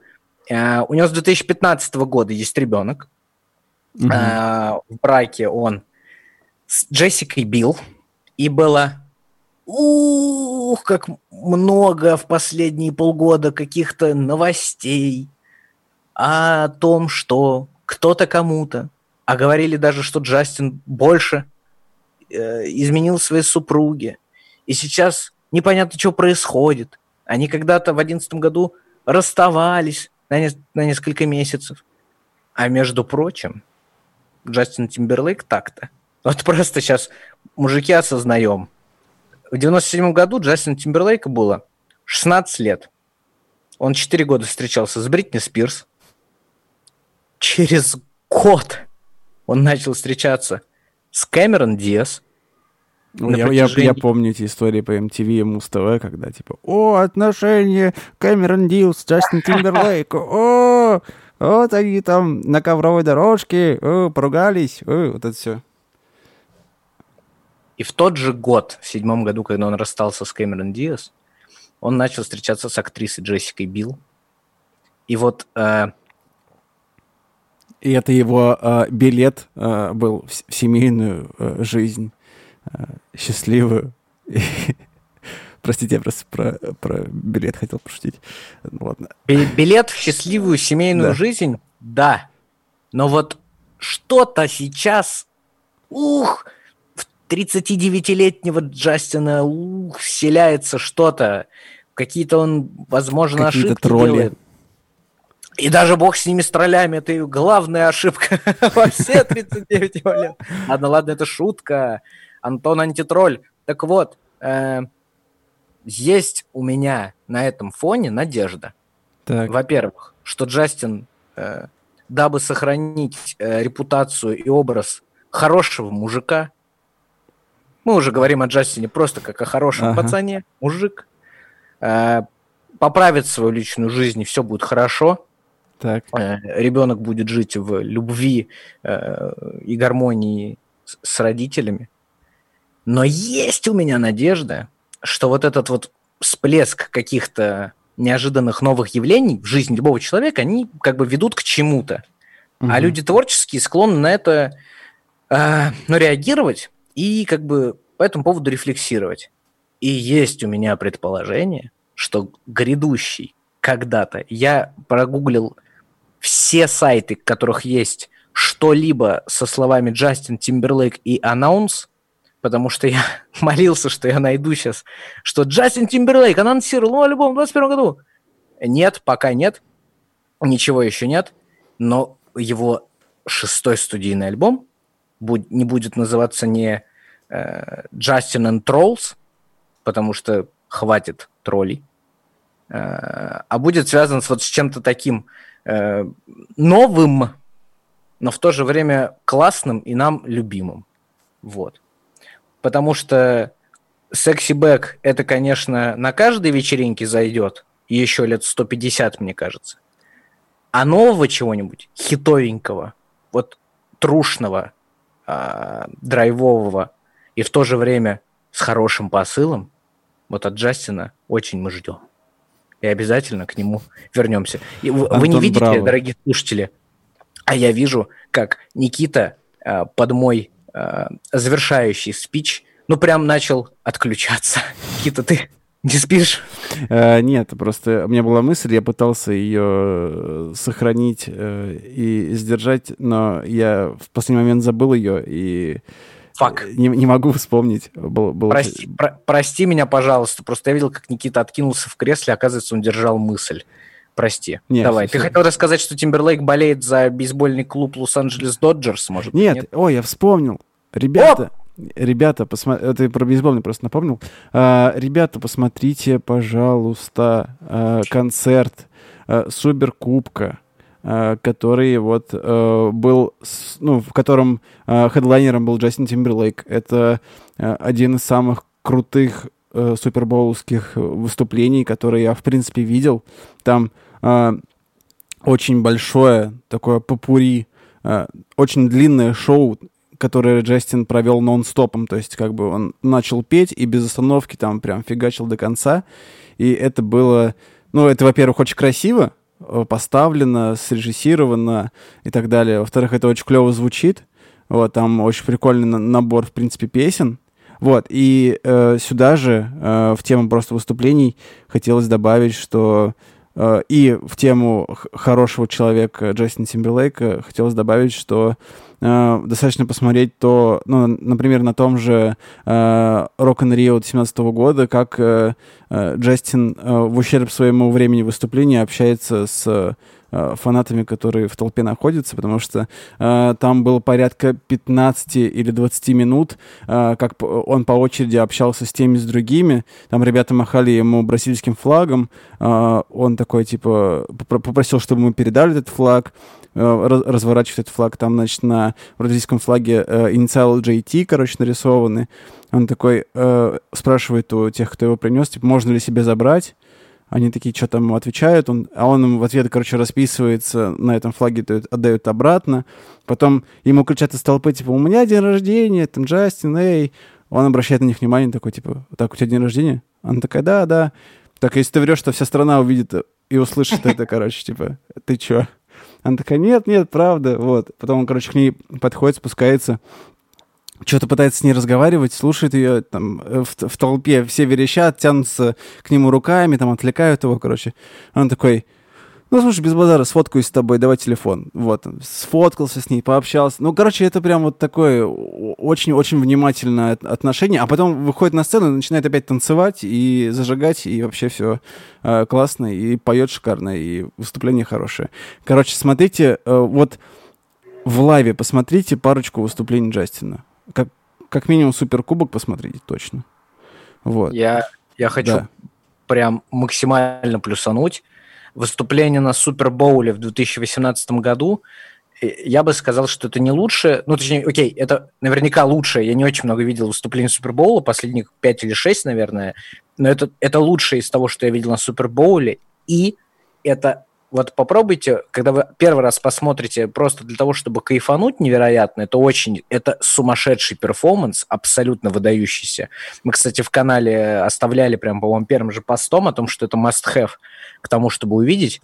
Э, У него с 2015 года есть ребенок. Э, В браке он с Джессикой Билл. И было ух, как много в последние полгода каких-то новостей о том, что кто-то кому-то, а говорили даже, что Джастин больше э, изменил своей супруге. И сейчас непонятно, что происходит. Они когда-то в одиннадцатом году расставались на, нес- на несколько месяцев. А между прочим, Джастин Тимберлейк так-то. Вот просто сейчас мужики осознаем. В 97 году Джастин Тимберлейка было 16 лет. Он 4 года встречался с Бритни Спирс. Через год он начал встречаться с Кэмерон Диас. Ну, я, я- протяжении- я помню эти истории по MTV и Муз-ТВ, когда типа, о, отношения Кэмерон Диус, Джастин Тимберлейк, о, вот они там на ковровой дорожке, о, поругались, о, вот это все. И в тот же год, в седьмом году, когда он расстался с Кэмерон Диас, он начал встречаться с актрисой Джессикой Билл. И вот э, И это его э, билет э, был в, семейную э, жизнь, счастливую. Простите, я просто про, про билет хотел пошутить. Ну, ладно. би- билет в счастливую семейную Да. жизнь, да. Но вот что-то сейчас, ух, в 39-летнего Джастина ух, вселяется что-то. Какие-то он, возможно, Какие-то ошибки тролли. делает. И даже бог с ними, с троллями, это главная ошибка во все 39 его лет. Ладно, ладно, это шутка. Антон антитроль. Так вот, э, есть у меня на этом фоне надежда. Во-первых, что Джастин, э, дабы сохранить э, репутацию и образ хорошего мужика, мы уже говорим о Джастине просто как о хорошем Ага. пацане, мужик, э, поправит свою личную жизнь, и все будет хорошо. Так. Э, ребенок будет жить в любви э, и гармонии с, с родителями. Но есть у меня надежда, что вот этот вот всплеск каких-то неожиданных новых явлений в жизни любого человека, они как бы ведут к чему-то. А Мгм. люди творческие склонны на это э, ну, реагировать и как бы по этому поводу рефлексировать. И есть у меня предположение, что грядущий когда-то, я прогуглил все сайты, в которых есть что-либо со словами Джастин Тимберлейк и анонс, потому что я молился, что я найду сейчас, что Джастин Тимберлейк анонсировал новый альбом в 2021 году. Нет, пока нет. Ничего еще нет. Но его шестой студийный альбом буд- не будет называться не э, Justin and Trolls, потому что хватит троллей, э, а будет связан с вот с чем-то таким э, новым, но в то же время классным и нам любимым. Вот. Потому что Back это, конечно, на каждой вечеринке зайдет, еще лет 150, мне кажется. А нового чего-нибудь, хитовенького, вот трушного, а, драйвового и в то же время с хорошим посылом, вот от Джастина очень мы ждем. И обязательно к нему вернемся. И вы, вы не видите, браво. дорогие слушатели, а я вижу, как Никита а, под мой завершающий спич, ну, прям начал отключаться. Никита, ты не спишь? Э, нет, просто у меня была мысль, я пытался ее э, сохранить э, и сдержать, но я в последний момент забыл ее и Фак. не, не могу вспомнить. Был, был- Прости, про- прости меня, пожалуйста. Просто я видел, как Никита откинулся в кресле, оказывается, он держал мысль. Прости. Не, Давай. Ты хотел рассказать, что Тимберлейк болеет за бейсбольный клуб Лос-Анджелес Доджерс, может быть? Нет, ой, я вспомнил. Ребята, ребята, посмотрите, ты про бейсбол просто напомнил. А, ребята, посмотрите, пожалуйста, а, концерт а, Суперкубка, а, который вот а, был, с- ну, в котором а, хедлайнером был Джастин Тимберлейк. Это а, один из самых крутых э, супербоулских выступлений, которые я, в принципе, видел. Там очень большое такое попури, а, очень длинное шоу, которое Джастин провел нон-стопом, то есть как бы он начал петь и без остановки там прям фигачил до конца, и это было, ну, это, во-первых, очень красиво э, поставлено, срежиссировано и так далее, во-вторых, это очень клево звучит, вот, там очень прикольный на- набор, в принципе, песен, вот, и э, сюда же, э, в тему просто выступлений, хотелось добавить, что и в тему хорошего человека Джастина Тимберлейка хотелось добавить, что э, достаточно посмотреть то, ну, например, на том же э, Rock and Rio 2017 года, как э, э, Джастин э, в ущерб своему времени выступления общается с э, фанатами, которые в толпе находятся, потому что э, там было порядка 15 или 20 минут, э, как он по очереди общался с теми, с другими. Там ребята махали ему бразильским флагом. э, он такой, типа, попро- попросил, чтобы мы передали этот флаг, э, раз- разворачивает этот флаг. Там, значит, на бразильском флаге э, инициалы JT, короче, нарисованы. Он такой э, спрашивает у тех, кто его принес, типа, можно ли себе забрать. Они такие, что там ему отвечают, он, а он им в ответ, короче, расписывается на этом флаге, дают- отдают обратно. Потом ему кричат из толпы, типа, у меня день рождения, там Джастин, эй. Он обращает на них внимание, такой, типа, так, у тебя день рождения? Она такая, да, да. Так, если ты врешь, то вся страна увидит и услышит это, короче, типа, ты чё? Она такая, нет, нет, правда, вот. Потом он, короче, к ней подходит, спускается, что-то пытается с ней разговаривать, слушает ее там э, в, в толпе, все верещат, тянутся к нему руками, там отвлекают его, короче. Он такой, Ну, слушай, без базара, сфоткаюсь с тобой, давай телефон. Вот, сфоткался с ней, пообщался. Ну, короче, это прям вот такое очень-очень внимательное отношение. А потом выходит на сцену, начинает опять танцевать и зажигать, и вообще все э, классно, и поет шикарно, и выступление хорошее. Короче, смотрите, э, вот в лайве посмотрите парочку выступлений Джастина. Как, как минимум Суперкубок посмотрите точно. Вот. Я, я хочу да. прям максимально плюсануть выступление на Супербоуле в 2018 году, я бы сказал, что это не лучше, ну, точнее, окей, это наверняка лучшее, я не очень много видел выступлений Супербоула, последних 5 или 6, наверное, но это, это лучшее из того, что я видел на Супербоуле, и это вот попробуйте, когда вы первый раз посмотрите просто для того, чтобы кайфануть невероятно, это очень, это сумасшедший перформанс, абсолютно выдающийся. Мы, кстати, в канале оставляли прям, по-моему, первым же постом о том, что это must-have к тому, чтобы увидеть.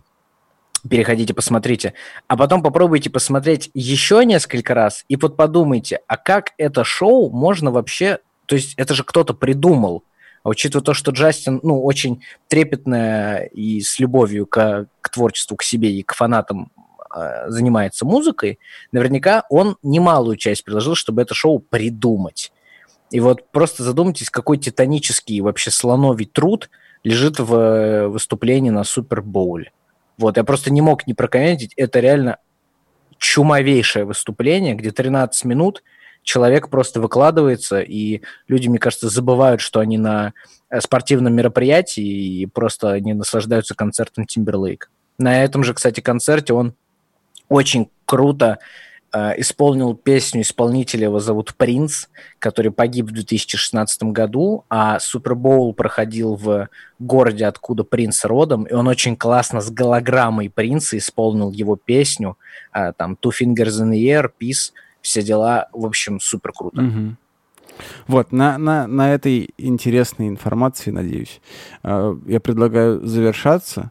Переходите, посмотрите. А потом попробуйте посмотреть еще несколько раз и вот подумайте, а как это шоу можно вообще... То есть это же кто-то придумал, а учитывая то, что Джастин, ну, очень трепетно и с любовью к, к творчеству, к себе и к фанатам э, занимается музыкой, наверняка он немалую часть приложил, чтобы это шоу придумать. И вот просто задумайтесь, какой титанический вообще слоновий труд лежит в э, выступлении на Супербоуле. Вот, я просто не мог не прокомментить, это реально чумовейшее выступление, где 13 минут – человек просто выкладывается, и люди, мне кажется, забывают, что они на э, спортивном мероприятии и просто они наслаждаются концертом Тимберлейк. На этом же, кстати, концерте он очень круто э, исполнил песню исполнителя, его зовут Принц, который погиб в 2016 году, а Супербоул проходил в городе, откуда Принц родом, и он очень классно с голограммой Принца исполнил его песню, э, там Two Fingers in the Air, Peace, все дела, в общем, супер круто. Угу. Вот, на, на, на этой интересной информации, надеюсь, э, я предлагаю завершаться,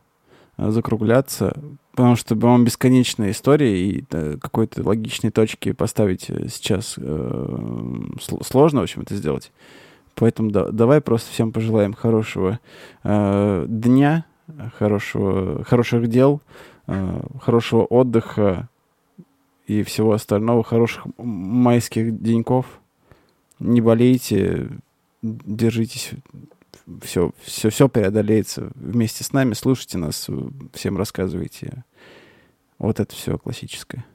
э, закругляться, потому что, по-моему, бесконечная история, и э, какой-то логичной точки поставить сейчас сложно, в общем, это сделать. Поэтому да, давай просто всем пожелаем хорошего э, дня, хорошего, хороших дел, э, хорошего отдыха, и всего остального. Хороших майских деньков. Не болейте, держитесь. Все, все, все преодолеется вместе с нами. Слушайте нас, всем рассказывайте. Вот это все классическое.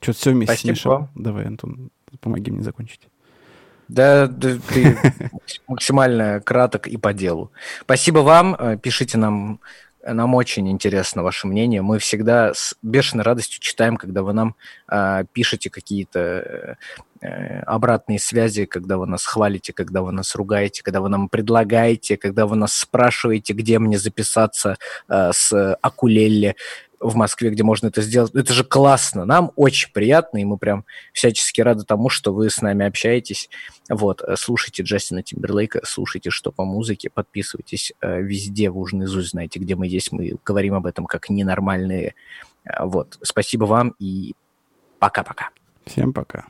Что-то все вместе Спасибо. смешал. Давай, Антон, помоги мне закончить. Да, да ты максимально краток и по делу. Спасибо вам. Э, пишите нам нам очень интересно ваше мнение. Мы всегда с бешеной радостью читаем, когда вы нам э, пишете какие-то э, обратные связи, когда вы нас хвалите, когда вы нас ругаете, когда вы нам предлагаете, когда вы нас спрашиваете, где мне записаться э, с акулелли в Москве, где можно это сделать. Это же классно, нам очень приятно, и мы прям всячески рады тому, что вы с нами общаетесь. Вот, э, слушайте Джастина Тимберлейка, слушайте что по музыке, подписывайтесь э, везде, вы уже наизусть знаете, где мы есть, мы говорим об этом как ненормальные. Э, вот, спасибо вам и пока-пока. Всем пока.